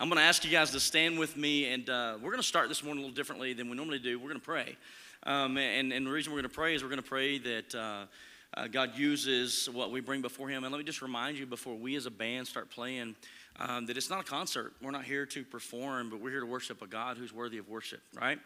I'm going to ask you guys to stand with me, and uh, we're going to start this morning a little differently than we normally do. We're going to pray. Um, and, and the reason we're going to pray is we're going to pray that uh, uh, God uses what we bring before Him. And let me just remind you before we as a band start playing um, that it's not a concert. We're not here to perform, but we're here to worship a God who's worthy of worship, right?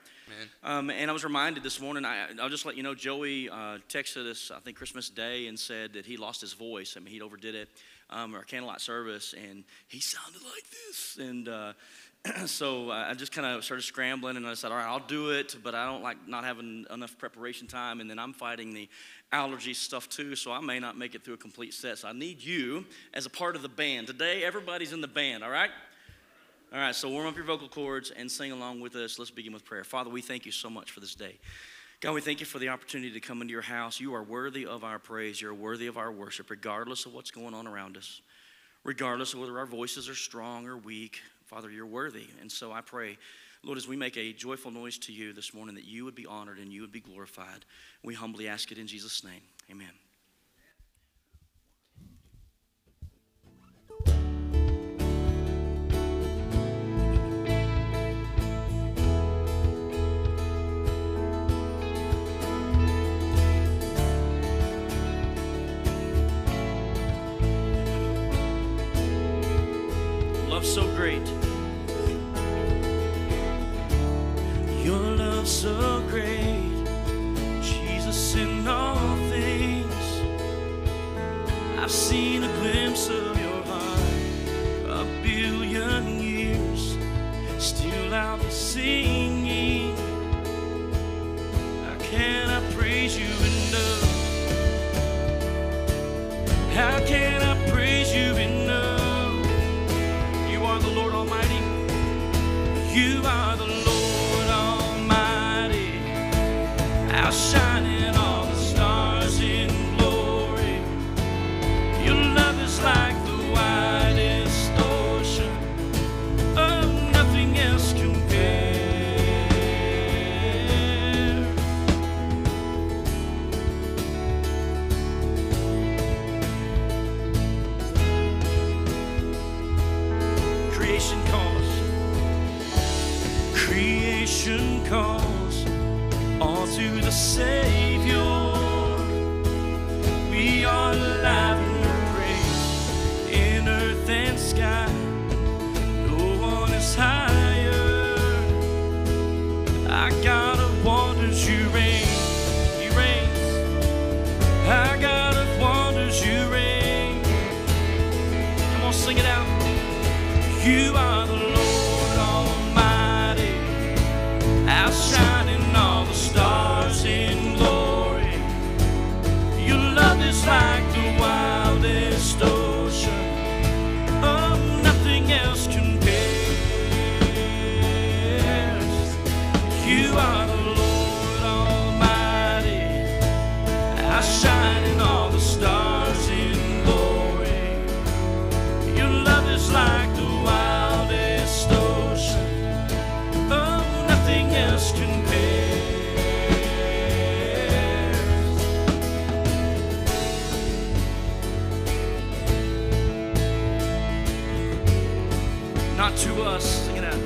Um, and I was reminded this morning, I, will just let you know, Joey uh, texted us, I think, Christmas Day and said that he lost his voice. I mean, he overdid it um, our candlelight service, and he sounded like this. And uh, so I just kind of started scrambling, and I said, "All right, I'll do it," but I don't like not having enough preparation time, and then I'm fighting the allergy stuff too, so I may not make it through a complete set. So I need you as a part of the band today. Everybody's in the band, all right? All right, so warm up your vocal cords and sing along with us. Let's begin with prayer. Father, we thank you so much for this day. God, we thank you for the opportunity to come into your house. You are worthy of our praise. You're worthy of our worship, regardless of what's going on around us, regardless of whether our voices are strong or weak. Father, you're worthy. And so I pray, Lord, as we make a joyful noise to you this morning, that you would be honored and you would be glorified. We humbly ask it in Jesus' name. Amen. So great. Your love so great, Jesus in all things. I've seen a glimpse of your heart a billion years. Still I'll be singing. To us, sing it out.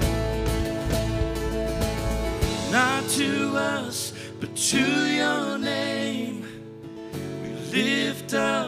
Not to us, but to your name. We lift up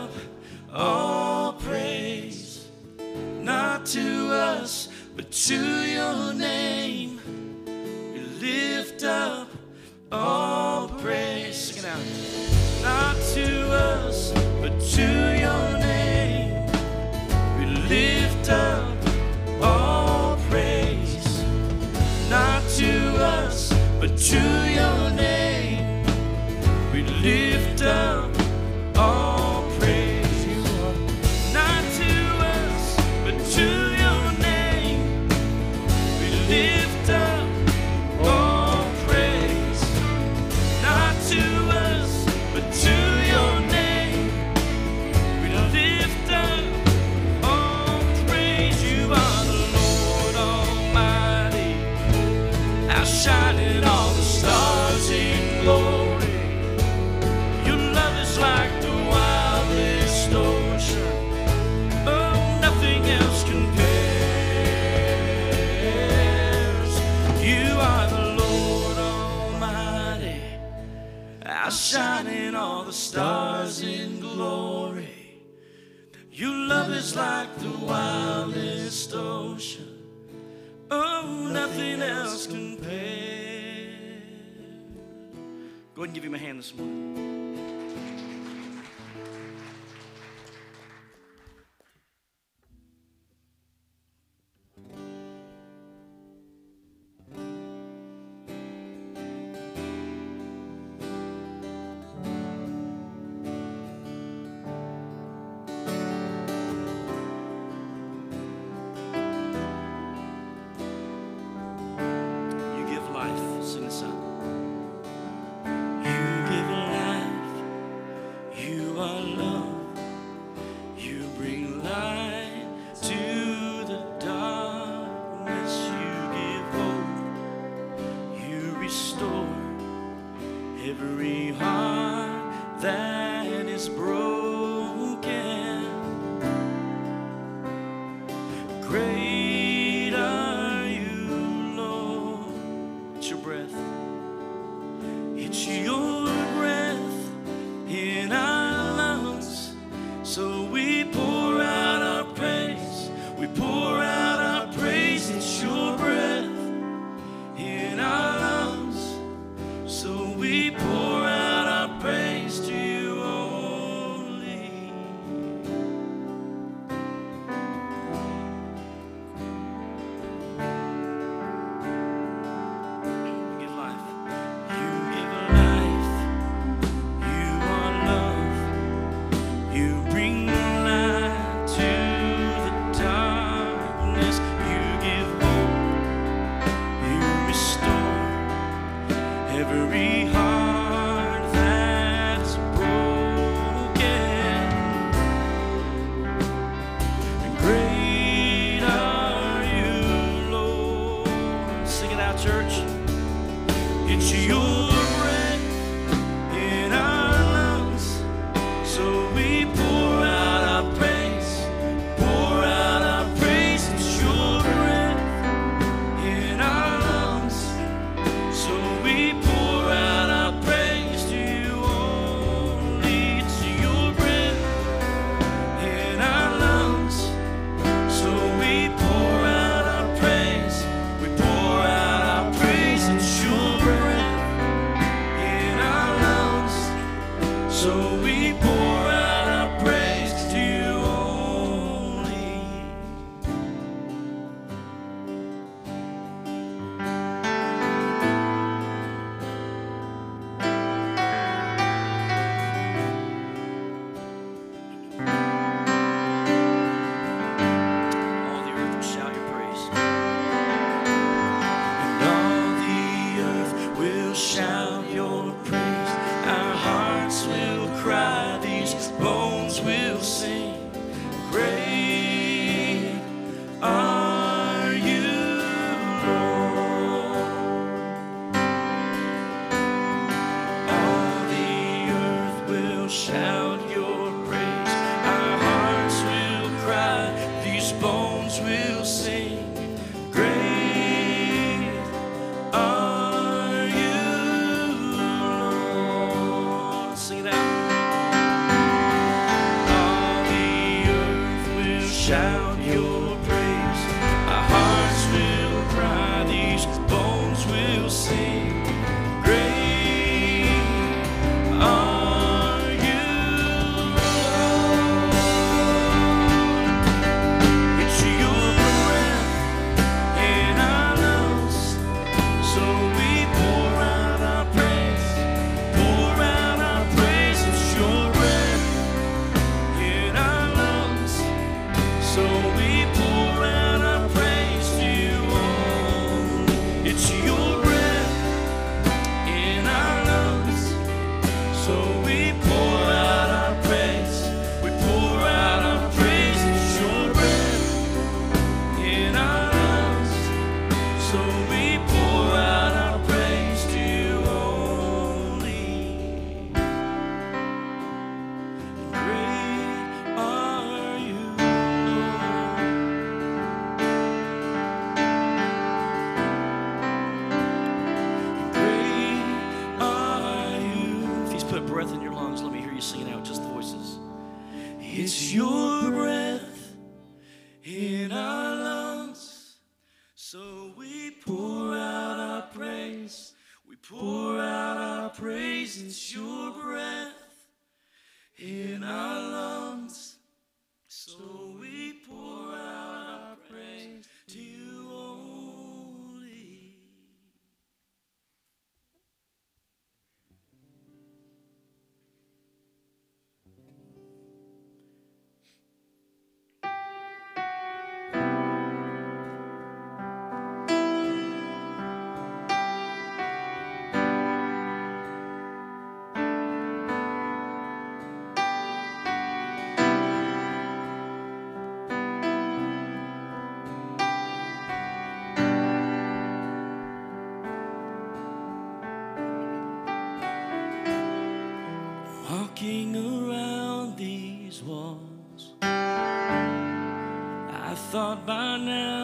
walking around these walls. I thought by now.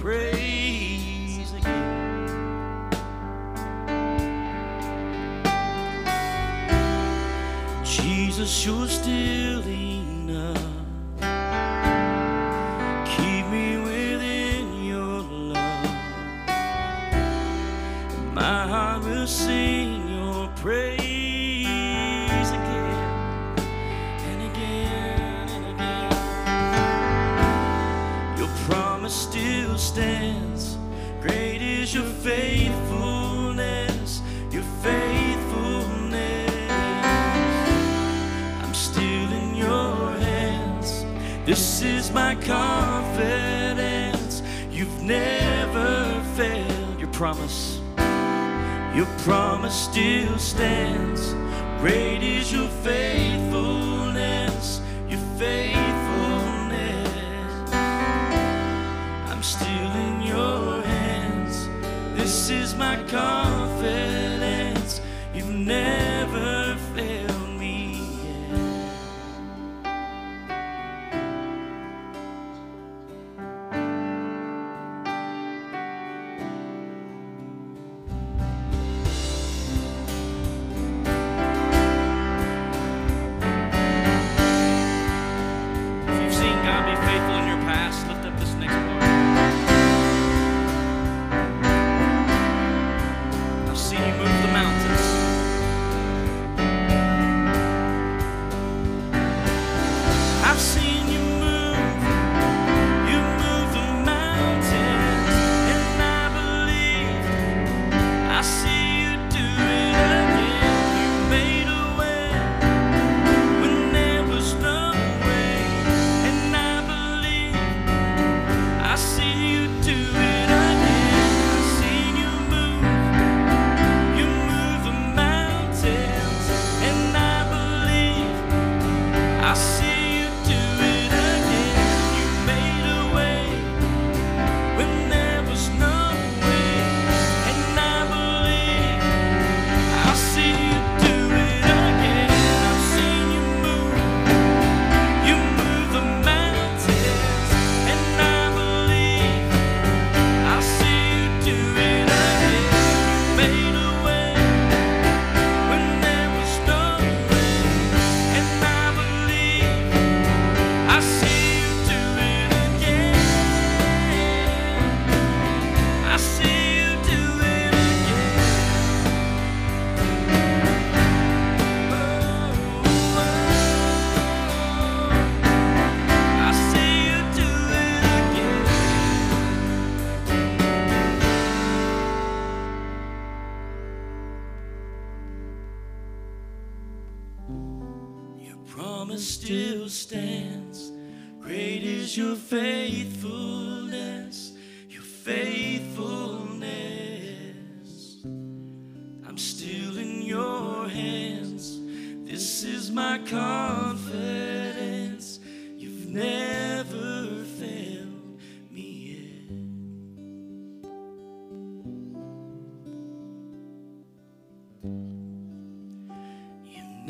praise. Jesus, you're still enough. stands. Great is your faithfulness, your faithfulness. I'm still in your hands. This is my confidence. You've never failed your promise. Your promise still stands. Great is your faithfulness. my car.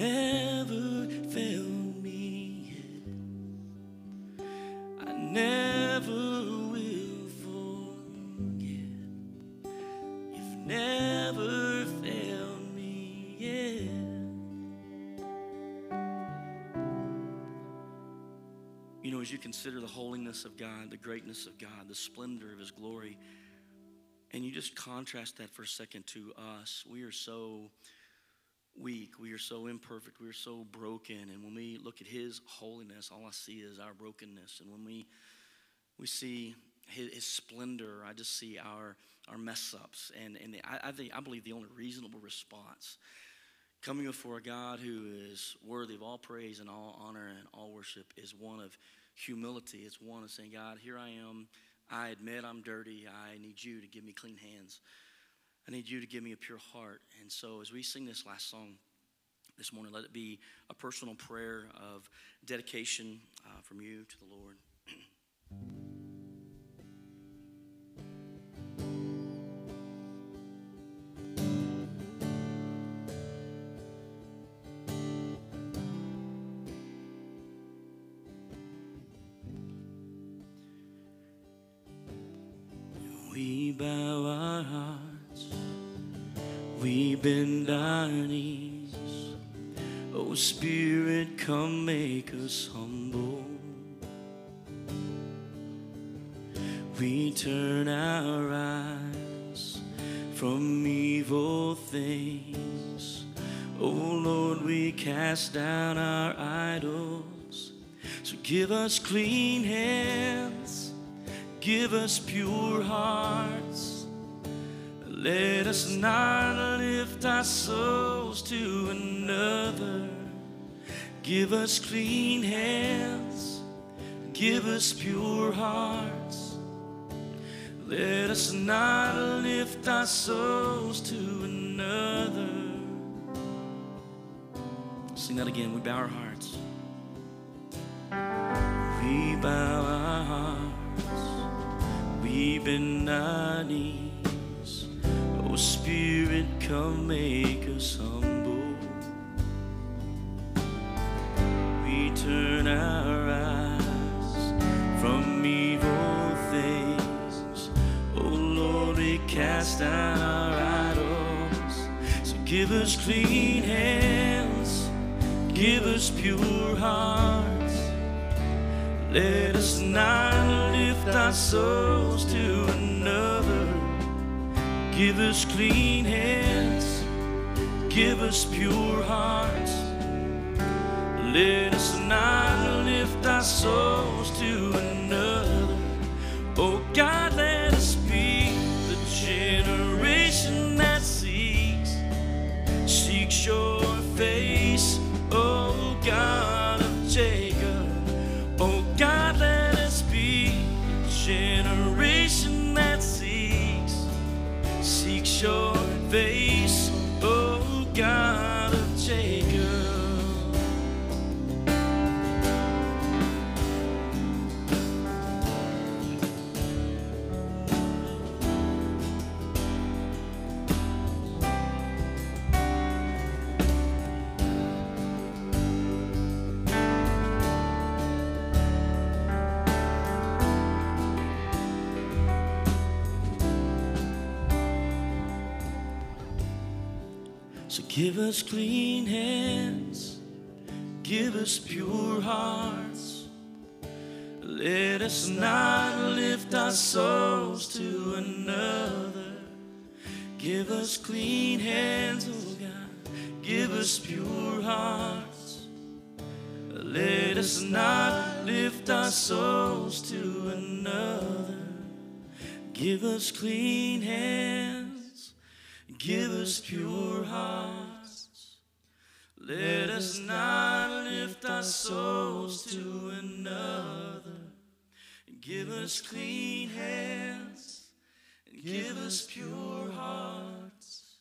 Never failed me. I never will forget. You've never failed me yet. You know, as you consider the holiness of God, the greatness of God, the splendor of His glory, and you just contrast that for a second to us, we are so weak. We are so imperfect. We are so broken. And when we look at His holiness, all I see is our brokenness. And when we we see His, his splendor, I just see our our mess ups. And and I, I think I believe the only reasonable response coming before a God who is worthy of all praise and all honor and all worship is one of humility. It's one of saying, God, here I am. I admit I'm dirty. I need you to give me clean hands. I need you to give me a pure heart. And so, as we sing this last song this morning, let it be a personal prayer of dedication uh, from you to the Lord. Spirit, come make us humble. We turn our eyes from evil things. Oh, Lord, we cast down our idols. So give us clean hands Give us pure hearts. Let us not lift our souls to another. Give us clean hands. Give us pure hearts. Let us not lift our souls to another. Sing that again. We bow our hearts. We bow our hearts we bend our knees. Oh, Spirit, come make us humble. From evil things. Oh, Lord, we cast our idols. So give us clean hands, give us pure hearts. Let us not lift our souls to another. Give us clean hands, give us pure hearts. Let us not lift our souls to another. Oh God, let us be the generation that seeks, seeks your give us clean hands, give us pure hearts. Let us not lift our souls to another. Give us clean hands, oh God, give us pure hearts. Let us not lift our souls to another. Give us clean hands, give us pure hearts. Let us not lift our souls to another. Give us clean hands and give us pure hearts.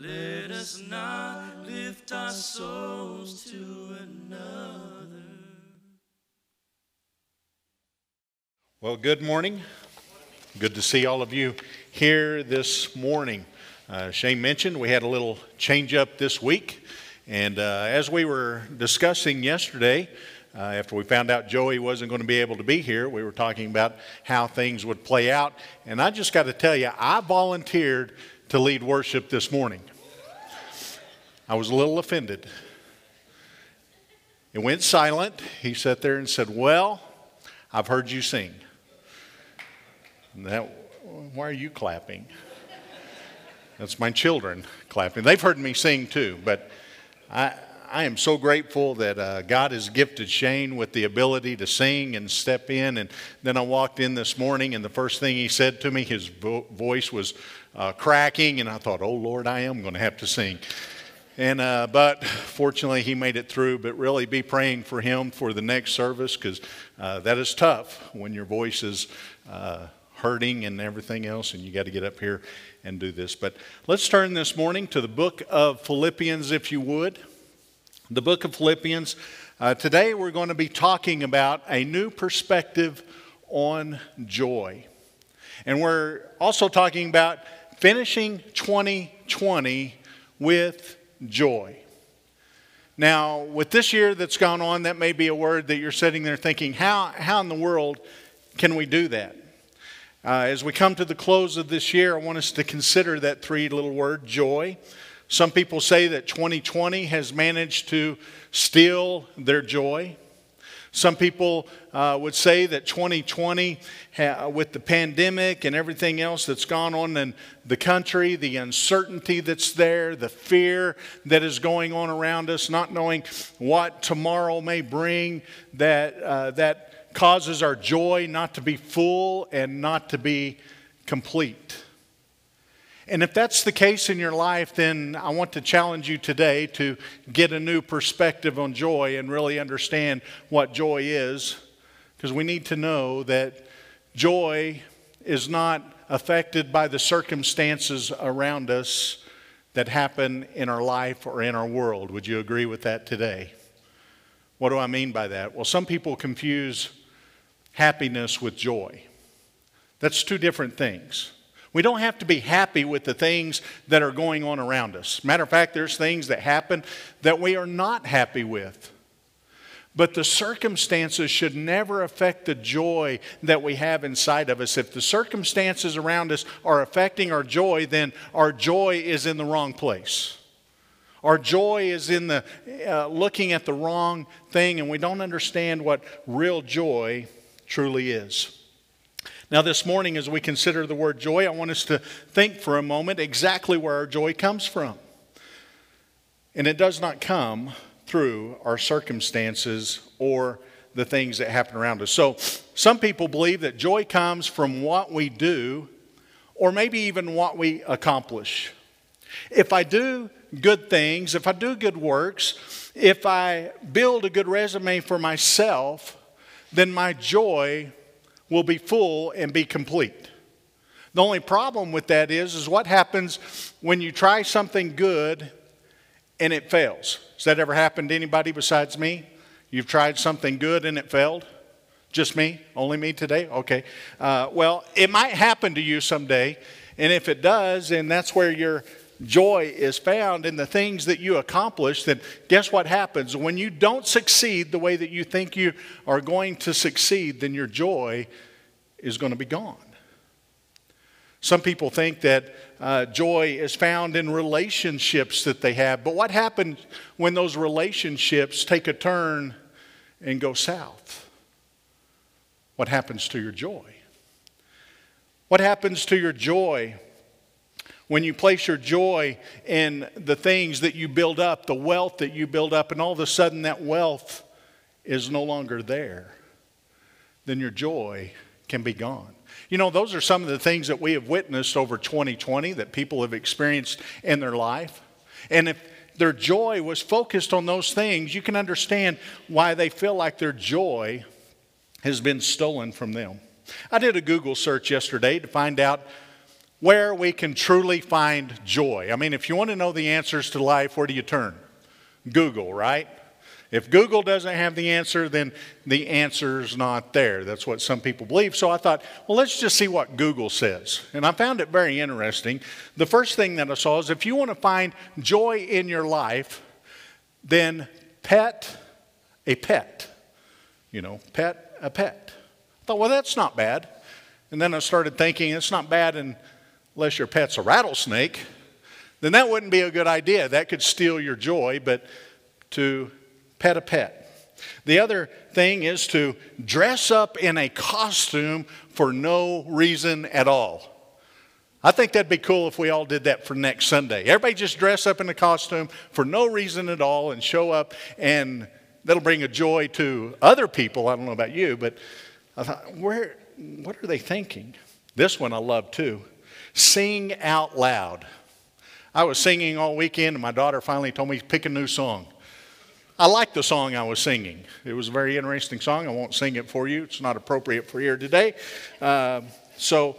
Let us not lift our souls to another. Well, good morning. Good to see all of you here this morning. Uh, Shane mentioned we had a little change up this week, And uh, as we were discussing yesterday, uh, after we found out Joey wasn't going to be able to be here, we were talking about how things would play out. And I just got to tell you, I volunteered to lead worship this morning. I was a little offended. It went silent. He sat there and said, Well, I've heard you sing. And that, why are you clapping? That's my children clapping. They've heard me sing too, but I, I am so grateful that uh, God has gifted Shane with the ability to sing and step in. And then I walked in this morning, and the first thing he said to me, his vo- voice was uh, cracking, and I thought, oh Lord, I am going to have to sing. And uh, but fortunately, he made it through. But really, be praying for him for the next service because uh, that is tough when your voice is uh, hurting and everything else, and you got to get up here and do this. But let's turn this morning to the book of Philippians, if you would. The book of Philippians. Uh, today, we're going to be talking about a new perspective on joy. And we're also talking about finishing 2020 with joy. Now, with this year that's gone on, that may be a word that you're sitting there thinking, how, how in the world can we do that? Uh, as we come to the close of this year, I want us to consider that three little word, joy. Some people say that 2020 has managed to steal their joy. Some people uh, would say that 2020, ha- with the pandemic and everything else that's gone on in the country, the uncertainty that's there, the fear that is going on around us, not knowing what tomorrow may bring, that, uh, that causes our joy not to be full and not to be complete. And if that's the case in your life, then I want to challenge you today to get a new perspective on joy and really understand what joy is. Because we need to know that joy is not affected by the circumstances around us that happen in our life or in our world. Would you agree with that today? What do I mean by that? Well, some people confuse happiness with joy. That's two different things. We don't have to be happy with the things that are going on around us. Matter of fact, there's things that happen that we are not happy with. But the circumstances should never affect the joy that we have inside of us. If the circumstances around us are affecting our joy, then our joy is in the wrong place. Our joy is in the uh, looking at the wrong thing, and we don't understand what real joy truly is. Now, this morning, as we consider the word joy, I want us to think for a moment exactly where our joy comes from. And it does not come through our circumstances or the things that happen around us. So, some people believe that joy comes from what we do or maybe even what we accomplish. If I do good things, if I do good works, if I build a good resume for myself, then my joy will be full and be complete. The only problem with that is, is what happens when you try something good and it fails. Has that ever happened to anybody besides me? You've tried something good and it failed? Just me? Only me today? Okay. Uh, well, it might happen to you someday. And if it does, and that's where your joy is found in the things that you accomplish, then guess what happens? When you don't succeed the way that you think you are going to succeed, then your joy is going to be gone. Some people think that uh, joy is found in relationships that they have, but what happens when those relationships take a turn and go south? What happens to your joy? What happens to your joy when you place your joy in the things that you build up, the wealth that you build up, and all of a sudden that wealth is no longer there, then your joy can be gone. You know, those are some of the things that we have witnessed over 2020 that people have experienced in their life. And if their joy was focused on those things, you can understand why they feel like their joy has been stolen from them. I did a Google search yesterday to find out where we can truly find joy. I mean, if you want to know the answers to life, where do you turn? Google, right? If Google doesn't have the answer, then the answer's not there. That's what some people believe. So I thought, well, let's just see what Google says. And I found it very interesting. The first thing that I saw is if you want to find joy in your life, then pet a pet. You know, pet a pet. I thought, well, that's not bad. And then I started thinking, it's not bad unless your pet's a rattlesnake. Then that wouldn't be a good idea. That could steal your joy, but to pet a pet. The other thing is to dress up in a costume for no reason at all. I think that'd be cool if we all did that for next Sunday. Everybody just dress up in a costume for no reason at all and show up, and that'll bring a joy to other people. I don't know about you, but I thought, where, what are they thinking? This one I love too. Sing out loud. I was singing all weekend, and my daughter finally told me, pick a new song. I liked the song I was singing. It was a very interesting song. I won't sing it for you, it's not appropriate for here today. Uh, so,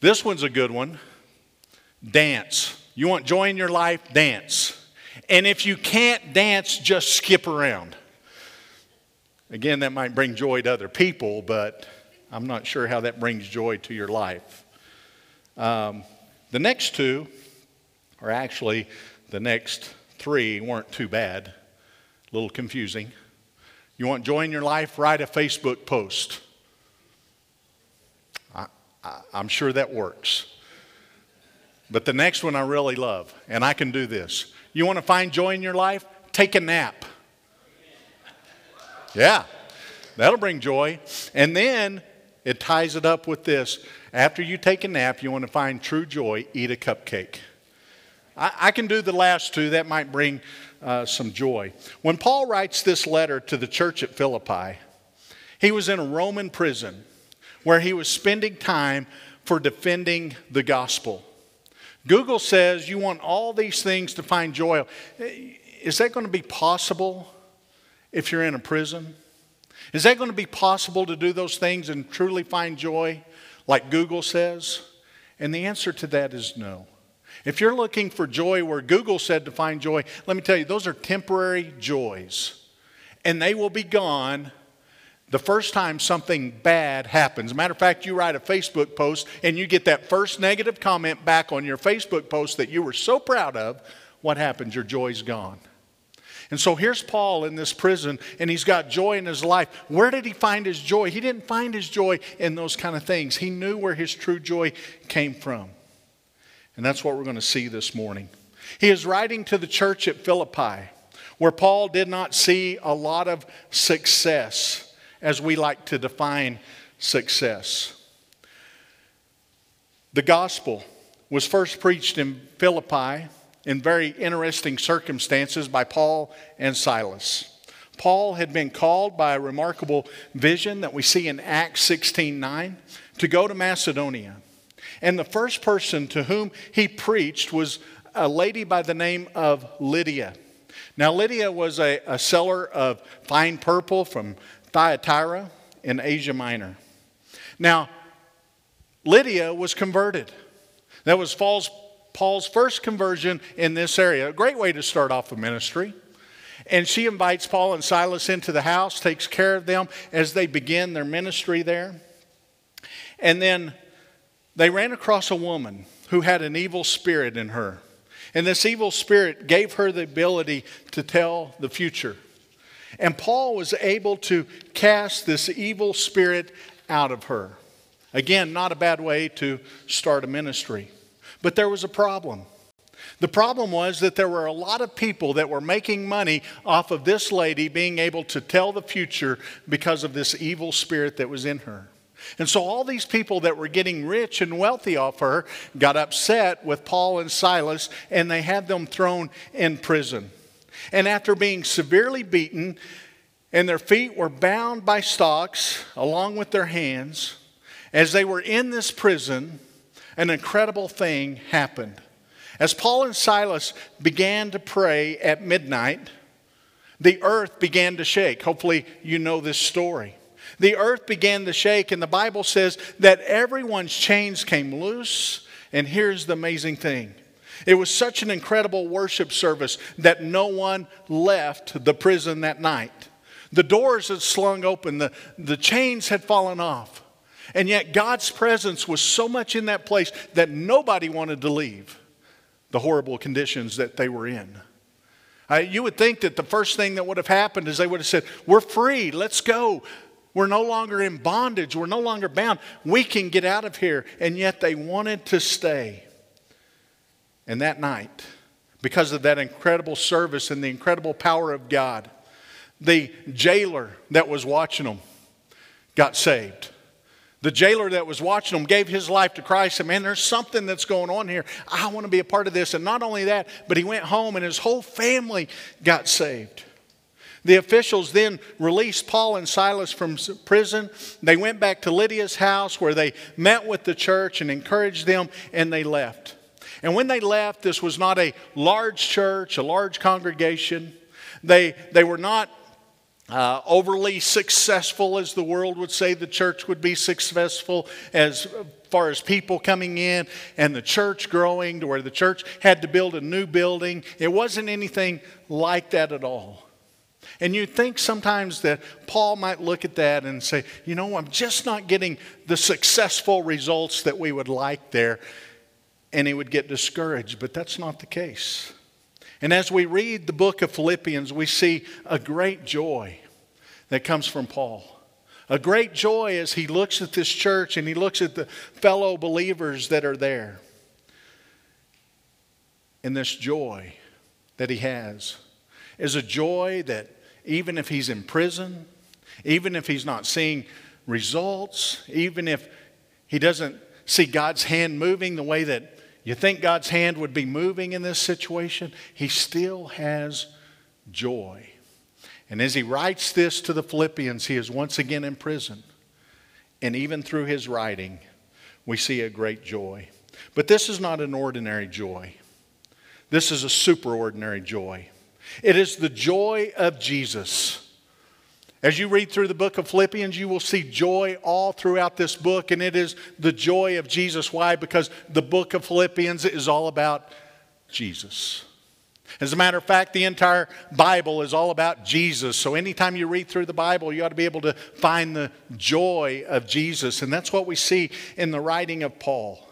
this one's a good one. Dance. You want joy in your life? Dance. And if you can't dance, just skip around. Again, that might bring joy to other people, but I'm not sure how that brings joy to your life. Um, the next two, or actually the next three, weren't too bad. A little confusing. You want joy in your life? Write a Facebook post. I, I, I'm sure that works. But the next one I really love, and I can do this. You want to find joy in your life? Take a nap. Yeah, that'll bring joy. And then it ties it up with this. After you take a nap, you want to find true joy, eat a cupcake. I, I can do the last two, that might bring uh, some joy. When Paul writes this letter to the church at Philippi, he was in a Roman prison where he was spending time for defending the gospel. Google says you want all these things to find joy. Is that going to be possible if you're in a prison? Is that going to be possible to do those things and truly find joy like Google says? And the answer to that is no. If you're looking for joy where Google said to find joy, let me tell you, those are temporary joys. And they will be gone the first time something bad happens. Matter of fact, you write a Facebook post and you get that first negative comment back on your Facebook post that you were so proud of. What happens? Your joy's gone. And so here's Paul in this prison, and he's got joy in his life. Where did he find his joy? He didn't find his joy in those kind of things. He knew where his true joy came from. And that's what we're going to see this morning. He is writing to the church at Philippi, where Paul did not see a lot of success as we like to define success. The gospel was first preached in Philippi in very interesting circumstances by Paul and Silas. Paul had been called by a remarkable vision that we see in Acts 16:9 to go to Macedonia. And the first person to whom he preached was a lady by the name of Lydia. Now, Lydia was a, a seller of fine purple from Thyatira in Asia Minor. Now, Lydia was converted. That was Paul's, Paul's first conversion in this area. A great way to start off a ministry. And she invites Paul and Silas into the house, takes care of them as they begin their ministry there. And then they ran across a woman who had an evil spirit in her. And this evil spirit gave her the ability to tell the future. And Paul was able to cast this evil spirit out of her. Again, not a bad way to start a ministry. But there was a problem. The problem was that there were a lot of people that were making money off of this lady being able to tell the future because of this evil spirit that was in her. And so all these people that were getting rich and wealthy off her got upset with Paul and Silas and they had them thrown in prison. And after being severely beaten and their feet were bound by stocks along with their hands, as they were in this prison, an incredible thing happened. As Paul and Silas began to pray at midnight, the earth began to shake. Hopefully, you know this story. The earth began to shake, and the Bible says that everyone's chains came loose. And here's the amazing thing it was such an incredible worship service that no one left the prison that night. The doors had slung open, the, the chains had fallen off. And yet, God's presence was so much in that place that nobody wanted to leave the horrible conditions that they were in. Uh, you would think that the first thing that would have happened is they would have said, We're free, let's go. We're no longer in bondage, we're no longer bound. We can get out of here. And yet they wanted to stay. And that night, because of that incredible service and the incredible power of God, the jailer that was watching them got saved. The jailer that was watching them gave his life to Christ. And man, there's something that's going on here. I want to be a part of this. And not only that, but he went home and his whole family got saved. The officials then released Paul and Silas from prison. They went back to Lydia's house where they met with the church and encouraged them, and they left. And when they left, this was not a large church, a large congregation. They, they were not uh, overly successful, as the world would say the church would be successful, as far as people coming in and the church growing to where the church had to build a new building. It wasn't anything like that at all. And you think sometimes that Paul might look at that and say, you know, I'm just not getting the successful results that we would like there. And he would get discouraged, but that's not the case. And as we read the book of Philippians, we see a great joy that comes from Paul. A great joy as he looks at this church and he looks at the fellow believers that are there. And this joy that he has is a joy that even if he's in prison, even if he's not seeing results, even if he doesn't see God's hand moving the way that you think God's hand would be moving in this situation? He still has joy. And as he writes this to the Philippians, he is once again in prison. And even through his writing, we see a great joy. But this is not an ordinary joy, this is a superordinary joy. It is the joy of Jesus. As you read through the book of Philippians, you will see joy all throughout this book, and it is the joy of Jesus. Why? Because the book of Philippians is all about Jesus. As a matter of fact, the entire Bible is all about Jesus. So anytime you read through the Bible, you ought to be able to find the joy of Jesus. And that's what we see in the writing of Paul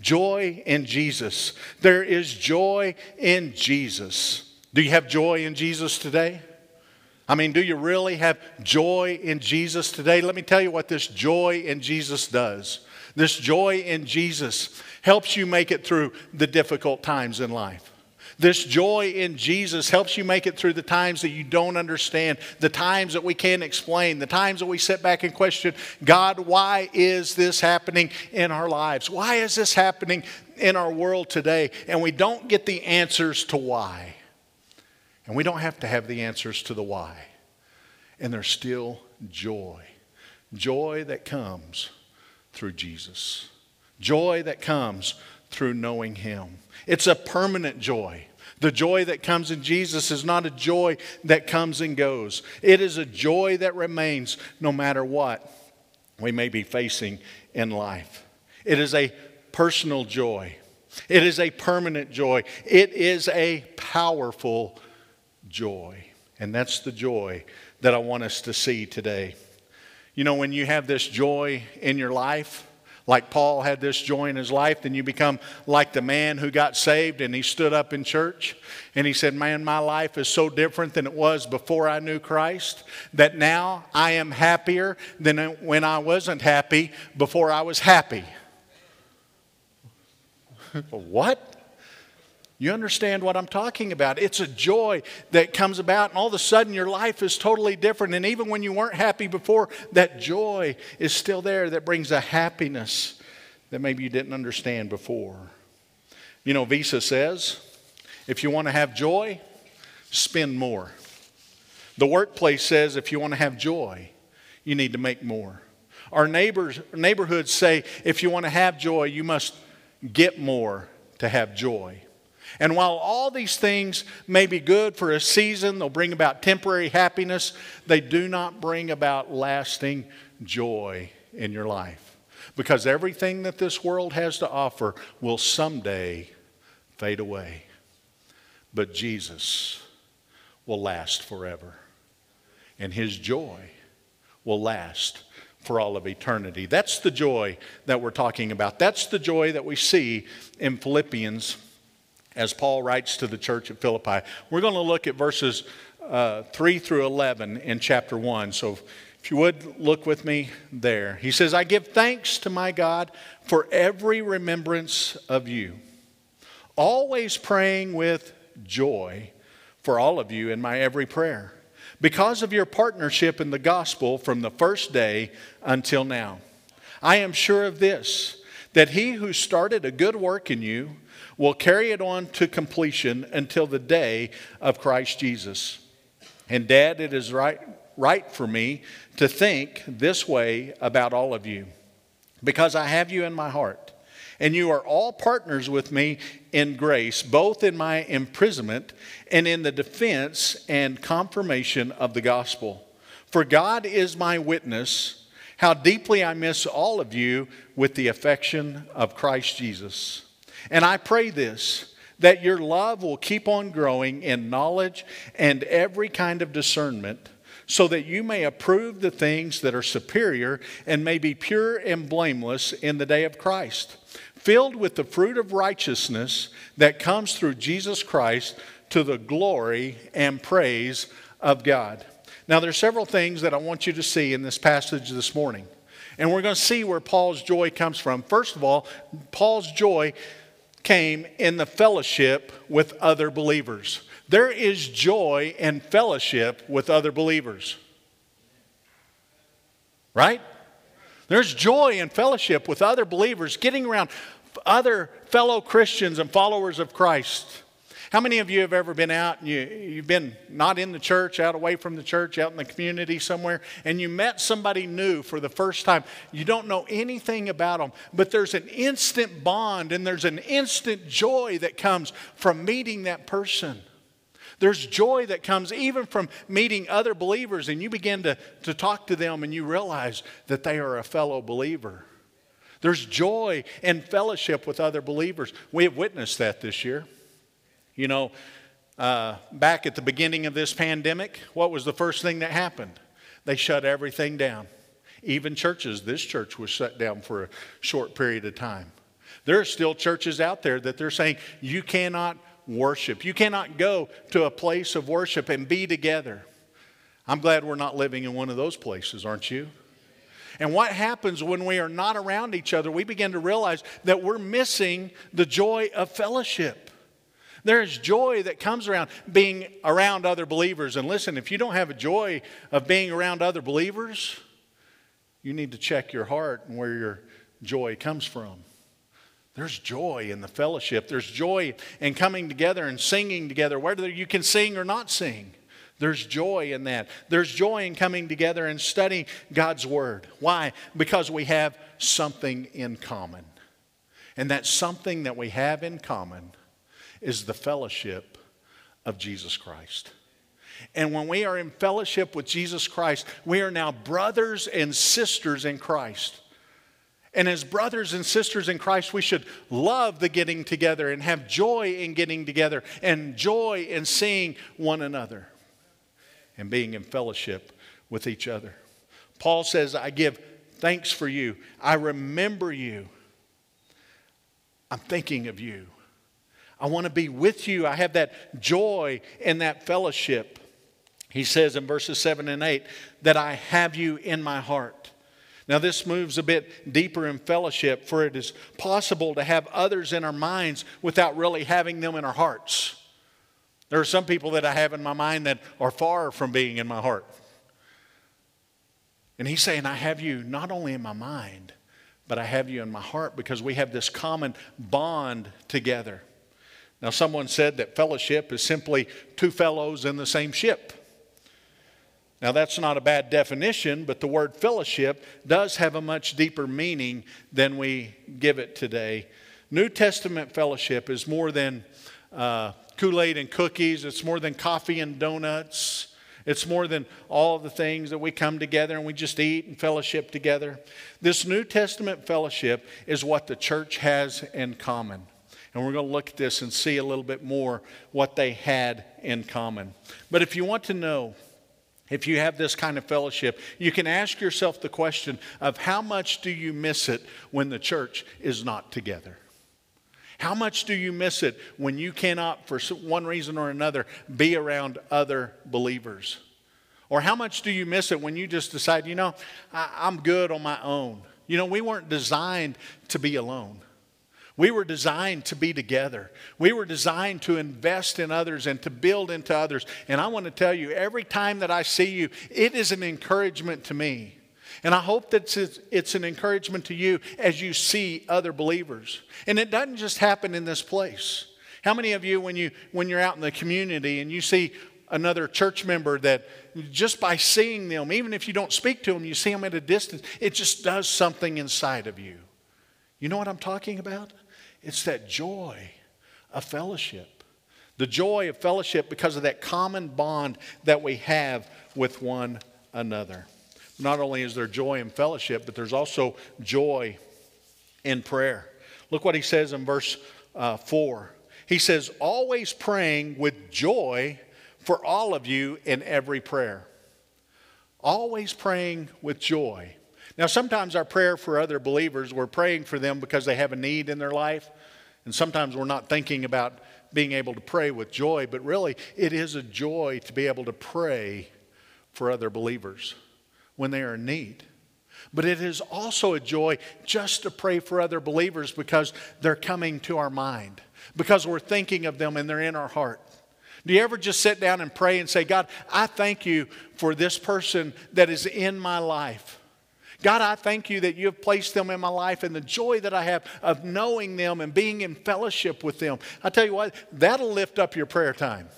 joy in Jesus. There is joy in Jesus. Do you have joy in Jesus today? I mean, do you really have joy in Jesus today? Let me tell you what this joy in Jesus does. This joy in Jesus helps you make it through the difficult times in life. This joy in Jesus helps you make it through the times that you don't understand, the times that we can't explain, the times that we sit back and question God, why is this happening in our lives? Why is this happening in our world today? And we don't get the answers to why. And we don't have to have the answers to the why. And there's still joy. Joy that comes through Jesus. Joy that comes through knowing Him. It's a permanent joy. The joy that comes in Jesus is not a joy that comes and goes. It is a joy that remains no matter what we may be facing in life. It is a personal joy. It is a permanent joy. It is a powerful joy. And that's the joy that I want us to see today. You know, when you have this joy in your life, like Paul had this joy in his life, then you become like the man who got saved and he stood up in church and he said, Man, my life is so different than it was before I knew Christ that now I am happier than when I wasn't happy before I was happy. what? You understand what I'm talking about. It's a joy that comes about, and all of a sudden your life is totally different. And even when you weren't happy before, that joy is still there that brings a happiness that maybe you didn't understand before. You know, Visa says if you want to have joy, spend more. The workplace says if you want to have joy, you need to make more. Our neighbors, neighborhoods say if you want to have joy, you must get more to have joy. And while all these things may be good for a season, they'll bring about temporary happiness, they do not bring about lasting joy in your life. Because everything that this world has to offer will someday fade away. But Jesus will last forever. And his joy will last for all of eternity. That's the joy that we're talking about. That's the joy that we see in Philippians as Paul writes to the church at Philippi. We're going to look at verses uh, 3 through 11 in chapter 1. So if you would look with me there. He says, I give thanks to my God for every remembrance of you, always praying with joy for all of you in my every prayer, because of your partnership in the gospel from the first day until now. I am sure of this, that he who started a good work in you will carry it on to completion until the day of Christ Jesus. And, Dad, it is right, right for me to think this way about all of you, because I have you in my heart. And you are all partners with me in grace, both in my imprisonment and in the defense and confirmation of the gospel. For God is my witness how deeply I miss all of you with the affection of Christ Jesus. And I pray this that your love will keep on growing in knowledge and every kind of discernment, so that you may approve the things that are superior and may be pure and blameless in the day of Christ, filled with the fruit of righteousness that comes through Jesus Christ to the glory and praise of God. Now, there are several things that I want you to see in this passage this morning. And we're going to see where Paul's joy comes from. First of all, Paul's joy came in the fellowship with other believers. There is joy in fellowship with other believers. Right? There's joy in fellowship with other believers, getting around other fellow Christians and followers of Christ. How many of you have ever been out and you, you've been not in the church, out away from the church, out in the community somewhere, and you met somebody new for the first time? You don't know anything about them, but there's an instant bond and there's an instant joy that comes from meeting that person. There's joy that comes even from meeting other believers, and you begin to, to talk to them and you realize that they are a fellow believer. There's joy and fellowship with other believers. We have witnessed that this year. You know, uh, back at the beginning of this pandemic, what was the first thing that happened? They shut everything down. Even churches, this church was shut down for a short period of time. There are still churches out there that they're saying you cannot worship. You cannot go to a place of worship and be together. I'm glad we're not living in one of those places, aren't you? And what happens when we are not around each other? We begin to realize that we're missing the joy of fellowship. There's joy that comes around being around other believers. And listen, if you don't have a joy of being around other believers, you need to check your heart and where your joy comes from. There's joy in the fellowship. There's joy in coming together and singing together, whether you can sing or not sing. There's joy in that. There's joy in coming together and studying God's Word. Why? Because we have something in common. And that something that we have in common is the fellowship of Jesus Christ. And when we are in fellowship with Jesus Christ, we are now brothers and sisters in Christ. And as brothers and sisters in Christ, we should love the getting together and have joy in getting together and joy in seeing one another and being in fellowship with each other. Paul says, I give thanks for you. I remember you. I'm thinking of you. I want to be with you. I have that joy and that fellowship. He says in verses 7 and 8 that I have you in my heart. Now, this moves a bit deeper in fellowship, for it is possible to have others in our minds without really having them in our hearts. There are some people that I have in my mind that are far from being in my heart. And he's saying, I have you not only in my mind, but I have you in my heart because we have this common bond together. Now, someone said that fellowship is simply two fellows in the same ship. Now, that's not a bad definition, but the word fellowship does have a much deeper meaning than we give it today. New Testament fellowship is more than uh, Kool Aid and cookies, it's more than coffee and donuts. It's more than all the things that we come together and we just eat and fellowship together. This New Testament fellowship is what the church has in common. And we're going to look at this and see a little bit more what they had in common. But if you want to know, if you have this kind of fellowship, you can ask yourself the question of how much do you miss it when the church is not together? How much do you miss it when you cannot, for one reason or another, be around other believers? Or how much do you miss it when you just decide, you know, I, am good on my own? You know, we weren't designed to be alone. We were designed to be together. We were designed to invest in others and to build into others. And I want to tell you, every time that I see you, it is an encouragement to me. And I hope that it's an encouragement to you as you see other believers. And it doesn't just happen in this place. How many of you, when, you, when you're out in the community and you see another church member that just by seeing them, even if you don't speak to them, you see them at a distance, it just does something inside of you. You know what I'm talking about? It's that joy of fellowship. The joy of fellowship because of that common bond that we have with one another. Not only is there joy in fellowship, but there's also joy in prayer. Look what he says in verse uh, 4. He says, Always praying with joy for all of you in every prayer. Always praying with joy. Now, sometimes our prayer for other believers, we're praying for them because they have a need in their life. And sometimes we're not thinking about being able to pray with joy, but really, it is a joy to be able to pray for other believers when they are in need. But it is also a joy just to pray for other believers because they're coming to our mind, because we're thinking of them and they're in our heart. Do you ever just sit down and pray and say, God, I thank you for this person that is in my life? God, I thank you that you have placed them in my life and the joy that I have of knowing them and being in fellowship with them. I tell you what, that'll lift up your prayer time.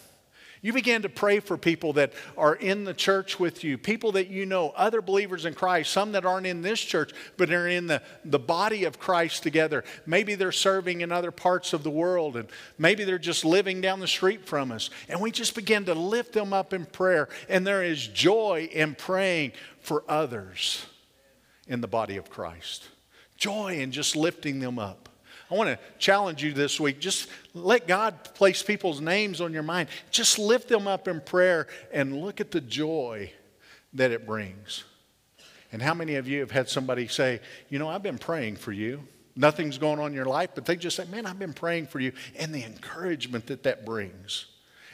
You begin to pray for people that are in the church with you, people that you know, other believers in Christ, some that aren't in this church, but are in the, the body of Christ together. Maybe they're serving in other parts of the world, and maybe they're just living down the street from us. And we just begin to lift them up in prayer. And there is joy in praying for others in the body of Christ. Joy in just lifting them up. I want to challenge you this week. Just let God place people's names on your mind. Just lift them up in prayer and look at the joy that it brings. And how many of you have had somebody say, You know, I've been praying for you. Nothing's going on in your life, but they just say, Man, I've been praying for you. And the encouragement that that brings.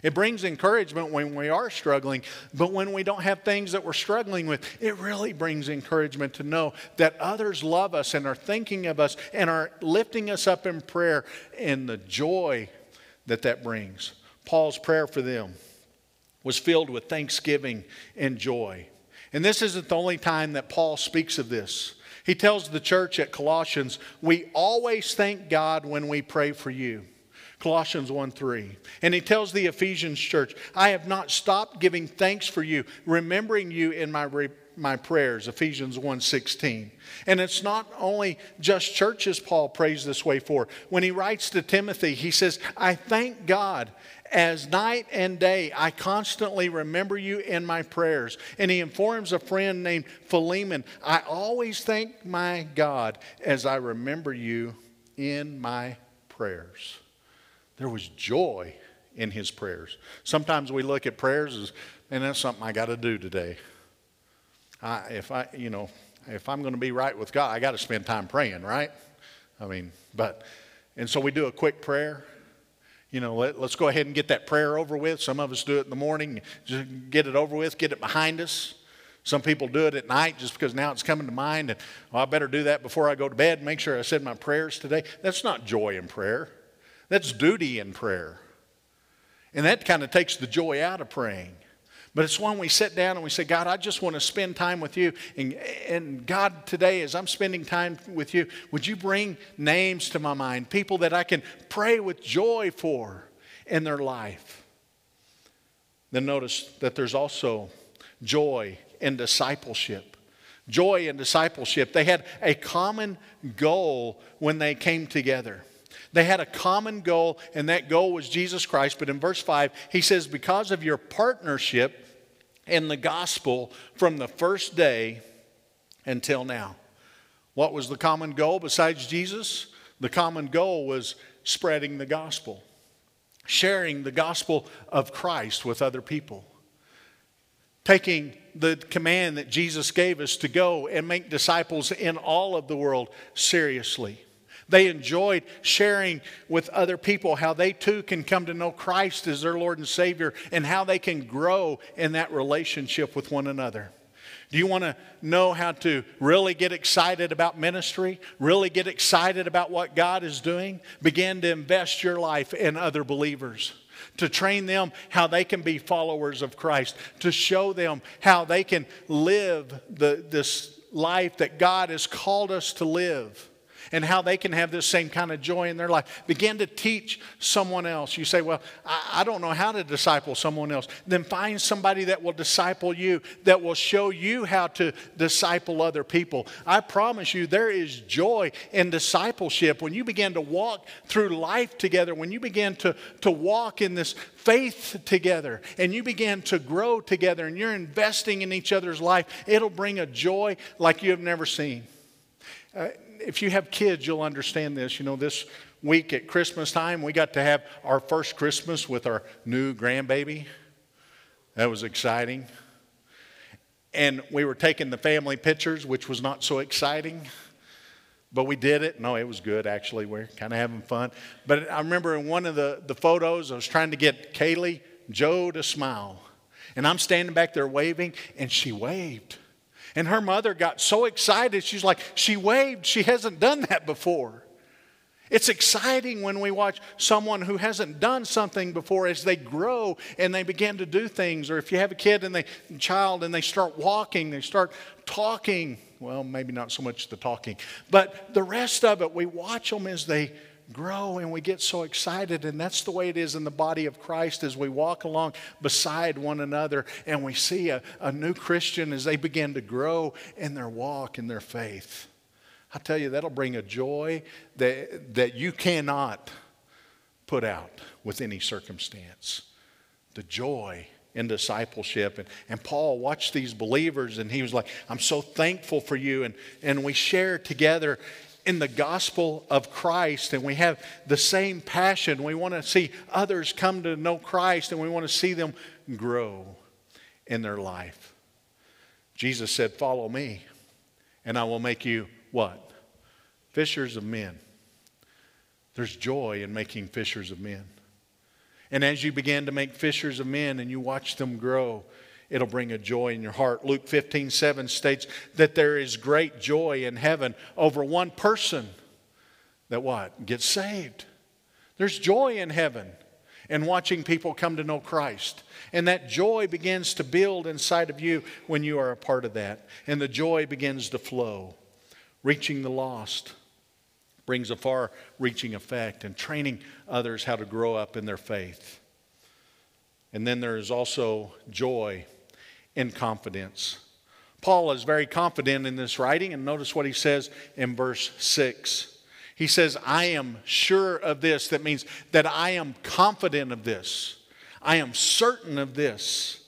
It brings encouragement when we are struggling, but when we don't have things that we're struggling with, it really brings encouragement to know that others love us and are thinking of us and are lifting us up in prayer and the joy that that brings. Paul's prayer for them was filled with thanksgiving and joy. And this isn't the only time that Paul speaks of this. He tells the church at Colossians, We always thank God when we pray for you. Colossians 1 3. And he tells the Ephesians church, I have not stopped giving thanks for you, remembering you in my, re- my prayers, Ephesians 1 16. And it's not only just churches Paul prays this way for. When he writes to Timothy, he says, I thank God as night and day, I constantly remember you in my prayers. And he informs a friend named Philemon, I always thank my God as I remember you in my prayers. There was joy in his prayers. Sometimes we look at prayers as, and that's something I got to do today. I, if I, you know, if I'm going to be right with God, I got to spend time praying, right? I mean, but, and so we do a quick prayer. You know, let, us go ahead and get that prayer over with. Some of us do it in the morning, just get it over with, get it behind us. Some people do it at night just because now it's coming to mind, and I better do that before I go to bed. Make sure I said my prayers today. That's not joy in prayer. That's duty in prayer. And that kind of takes the joy out of praying. But it's when we sit down and we say, God, I just want to spend time with you. And, and God, today, as I'm spending time with you, would you bring names to my mind, people that I can pray with joy for in their life? Then notice that there's also joy in discipleship. Joy in discipleship. They had a common goal when they came together. They had a common goal, and that goal was Jesus Christ. But in verse 5, he says, Because of your partnership in the gospel from the first day until now. What was the common goal besides Jesus? The common goal was spreading the gospel, sharing the gospel of Christ with other people, taking the command that Jesus gave us to go and make disciples in all of the world seriously. They enjoyed sharing with other people how they too can come to know Christ as their Lord and Savior and how they can grow in that relationship with one another. Do you want to know how to really get excited about ministry? Really get excited about what God is doing? Begin to invest your life in other believers. To train them how they can be followers of Christ, to show them how they can live the, this life that God has called us to live and how they can have this same kind of joy in their life. Begin to teach someone else. You say, Well, I, I, don't know how to disciple someone else. Then find somebody that will disciple you, that will show you how to disciple other people. I promise you, there is joy in discipleship when you begin to walk through life together, when you begin to, to walk in this faith together and you begin to grow together and you're investing in each other's life, it'll bring a joy like you have never seen. Uh, if you have kids, you'll understand this. You know, this week at Christmas time, we got to have our first Christmas with our new grandbaby. That was exciting. And we were taking the family pictures, which was not so exciting. But we did it. No, it was good, actually. We're kind of having fun. But I remember in one of the, the photos, I was trying to get Kaylee, Joe to smile. And I'm standing back there waving, and she waved. And her mother got so excited. She's like, she waved. She hasn't done that before. It's exciting when we watch someone who hasn't done something before as they grow and they begin to do things. Or if you have a kid and they child and they start walking, they start talking. Well, maybe not so much the talking, but the rest of it, we watch them as they grow and we get so excited and that's the way it is in the body of christ as we walk along beside one another and we see a, a new christian as they begin to grow in their walk in their faith i tell you that'll bring a joy that, that you cannot put out with any circumstance the joy in discipleship. And, and Paul watched these believers and he was like, I'm so thankful for you. And, and we share together in the gospel of Christ and we have the same passion. We want to see others come to know Christ and we want to see them grow in their life. Jesus said, Follow me, and I will make you what? Fishers of men. There's joy in making fishers of men. And as you begin to make fishers of men and you watch them grow, it'll bring a joy in your heart. Luke 15, 7 states that there is great joy in heaven over one person that what? Gets saved. There's joy in heaven in watching people come to know Christ. And that joy begins to build inside of you when you are a part of that. And the joy begins to flow. Reaching the lost brings a far reaching effect and training others how to grow up in their faith. And then there is also joy in confidence. Paul is very confident in this writing, and notice what he says in verse 6. He says, I am sure of this. That means that I am confident of this. I am certain of this.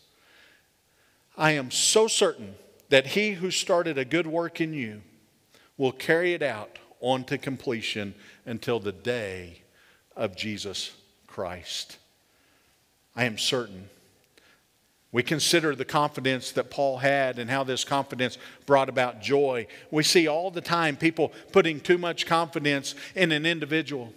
I am so certain that he who started a good work in you will carry it out on to completion until the day of Jesus Christ. I am certain. We consider the confidence that Paul had and how this confidence brought about joy. We see all the time people putting too much confidence in an individual,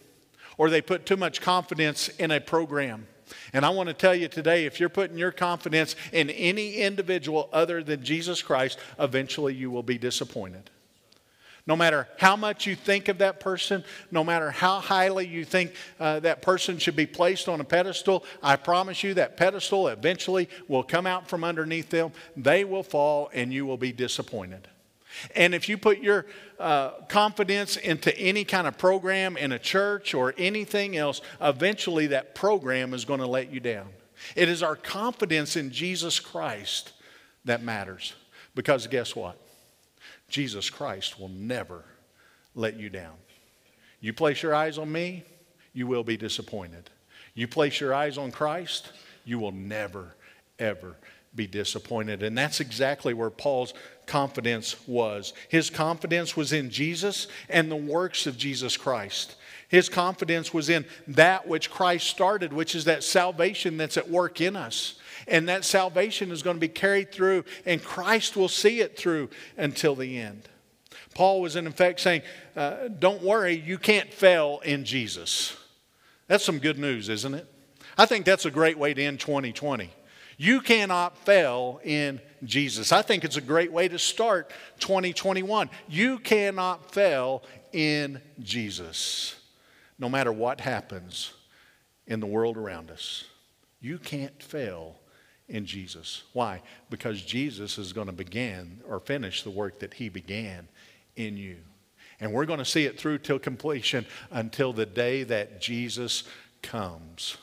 or they put too much confidence in a program. And I want to tell you today if you're putting your confidence in any individual other than Jesus Christ, eventually you will be disappointed. No matter how much you think of that person, no matter how highly you think uh, that person should be placed on a pedestal, I promise you that pedestal eventually will come out from underneath them. They will fall and you will be disappointed. And if you put your uh, confidence into any kind of program in a church or anything else, eventually that program is going to let you down. It is our confidence in Jesus Christ that matters. Because guess what? Jesus Christ will never let you down. You place your eyes on me, you will be disappointed. You place your eyes on Christ, you will never, ever be disappointed. And that's exactly where Paul's confidence was. His confidence was in Jesus and the works of Jesus Christ. His confidence was in that which Christ started, which is that salvation that's at work in us. And that salvation is going to be carried through, and Christ will see it through until the end. Paul was in effect saying, uh, Don't worry, you can't fail in Jesus. That's some good news, isn't it? I think that's a great way to end 2020. You cannot fail in Jesus. I think it's a great way to start 2021. You cannot fail in Jesus, no matter what happens in the world around us. You can't fail in Jesus. Why? Because Jesus is going to begin or finish the work that he began in you. And we're going to see it through till completion until the day that Jesus comes.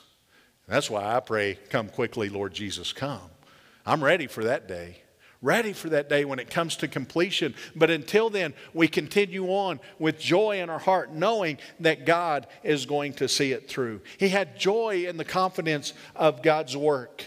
That's why I pray, Come quickly, Lord Jesus, come. I'm ready for that day. Ready for that day when it comes to completion. But until then, we continue on with joy in our heart, knowing that God is going to see it through. He had joy in the confidence of God's work.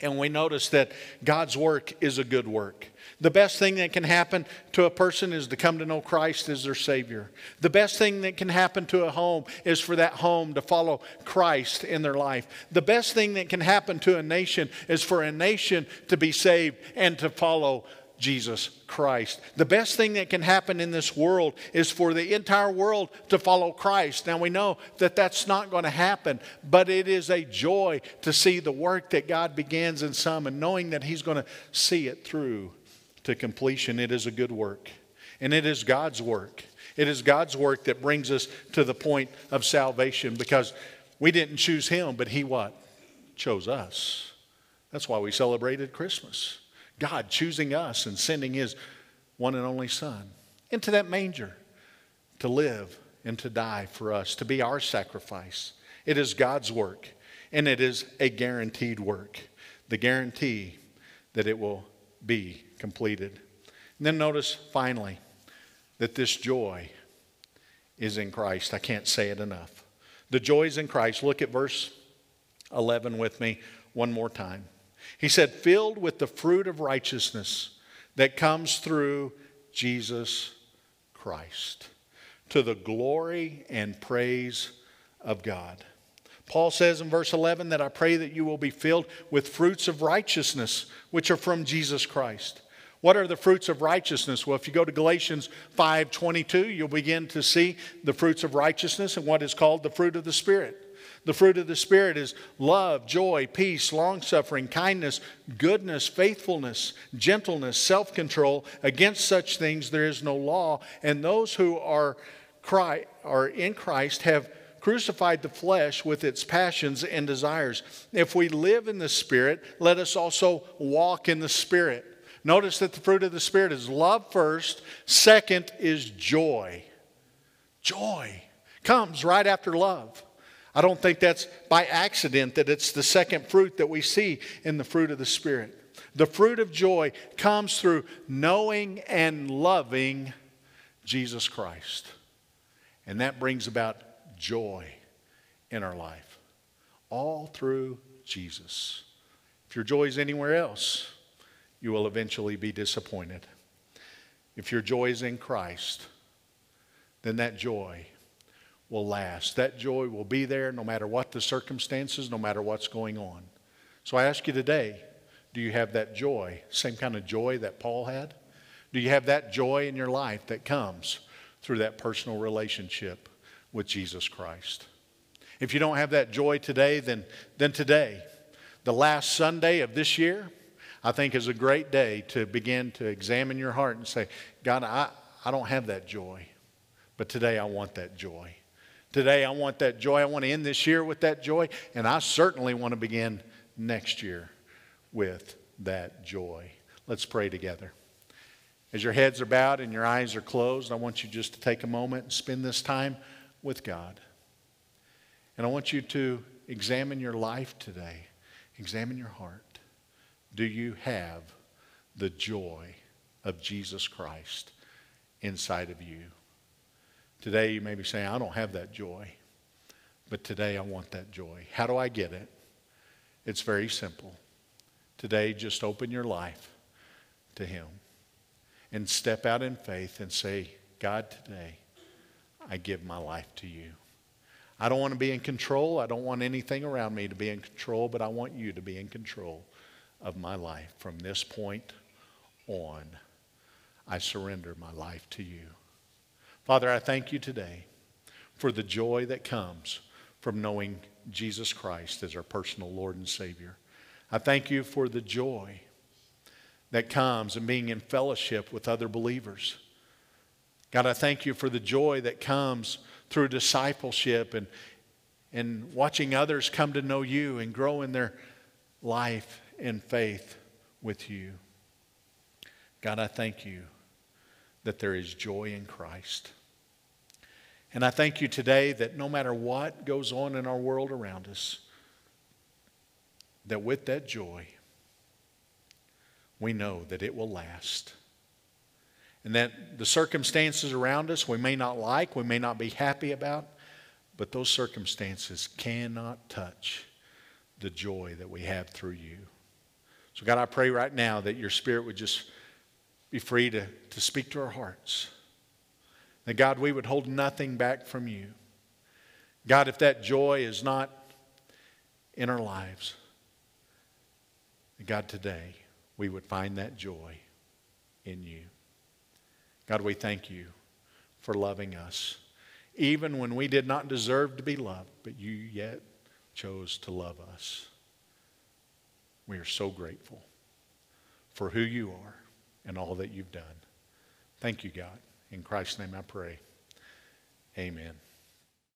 And we notice that God's work is a good work. The best thing that can happen to a person is to come to know Christ as their Savior. The best thing that can happen to a home is for that home to follow Christ in their life. The best thing that can happen to a nation is for a nation to be saved and to follow Jesus Christ. The best thing that can happen in this world is for the entire world to follow Christ. Now we know that that's not going to happen, but it is a joy to see the work that God begins in some and knowing that He's going to see it through to completion. It is a good work, and it is God's work. It is God's work that brings us to the point of salvation because we didn't choose Him, but He what? Chose us. That's why we celebrated Christmas. God choosing us and sending his one and only Son into that manger to live and to die for us, to be our sacrifice. It is God's work, and it is a guaranteed work. The guarantee that it will be completed. And then notice finally that this joy is in Christ. I can't say it enough. The joy is in Christ. Look at verse 11 with me one more time. He said, filled with the fruit of righteousness that comes through Jesus Christ to the glory and praise of God. Paul says in verse 11 that I pray that you will be filled with fruits of righteousness, which are from Jesus Christ. What are the fruits of righteousness? Well, if you go to Galatians 5:22, you'll begin to see the fruits of righteousness and what is called the fruit of the Spirit. The fruit of the Spirit is love, joy, peace, long suffering, kindness, goodness, faithfulness, gentleness, self control. Against such things there is no law. And those who are, Christ, are in Christ have crucified the flesh with its passions and desires. If we live in the Spirit, let us also walk in the Spirit. Notice that the fruit of the Spirit is love first, second is joy. Joy comes right after love. I don't think that's by accident that it's the second fruit that we see in the fruit of the Spirit. The fruit of joy comes through knowing and loving Jesus Christ. And that brings about joy in our life, all through Jesus. If your joy is anywhere else, you will eventually be disappointed. If your joy is in Christ, then that joy will last. That joy will be there no matter what the circumstances, no matter what's going on. So I ask you today do you have that joy, same kind of joy that Paul had? Do you have that joy in your life that comes through that personal relationship with Jesus Christ? If you don't have that joy today, then, then today, the last Sunday of this year, I think is a great day to begin to examine your heart and say, God, I, I don't have that joy, but today I want that joy. Today, I want that joy. I want to end this year with that joy, and I certainly want to begin next year with that joy. Let's pray together. As your heads are bowed and your eyes are closed, I want you just to take a moment and spend this time with God. And I want you to examine your life today, examine your heart. Do you have the joy of Jesus Christ inside of you? Today, you may be saying, I don't have that joy, but today I want that joy. How do I get it? It's very simple. Today, just open your life to Him and step out in faith and say, God, today I give my life to you. I don't want to be in control. I don't want anything around me to be in control, but I want you to be in control of my life from this point on. I surrender my life to you. Father, I thank you today for the joy that comes from knowing Jesus Christ as our personal Lord and Savior. I thank you for the joy that comes in being in fellowship with other believers. God, I thank you for the joy that comes through discipleship and, and watching others come to know you and grow in their life and faith with you. God, I thank you that there is joy in Christ. And I thank you today that no matter what goes on in our world around us, that with that joy, we know that it will last. And that the circumstances around us we may not like, we may not be happy about, but those circumstances cannot touch the joy that we have through you. So, God, I pray right now that your Spirit would just be free to, to speak to our hearts. That, God, we would hold nothing back from you. God, if that joy is not in our lives, God, today we would find that joy in you. God, we thank you for loving us, even when we did not deserve to be loved, but you yet chose to love us. We are so grateful for who you are and all that you've done. Thank you, God. In Christ's name I pray. Amen.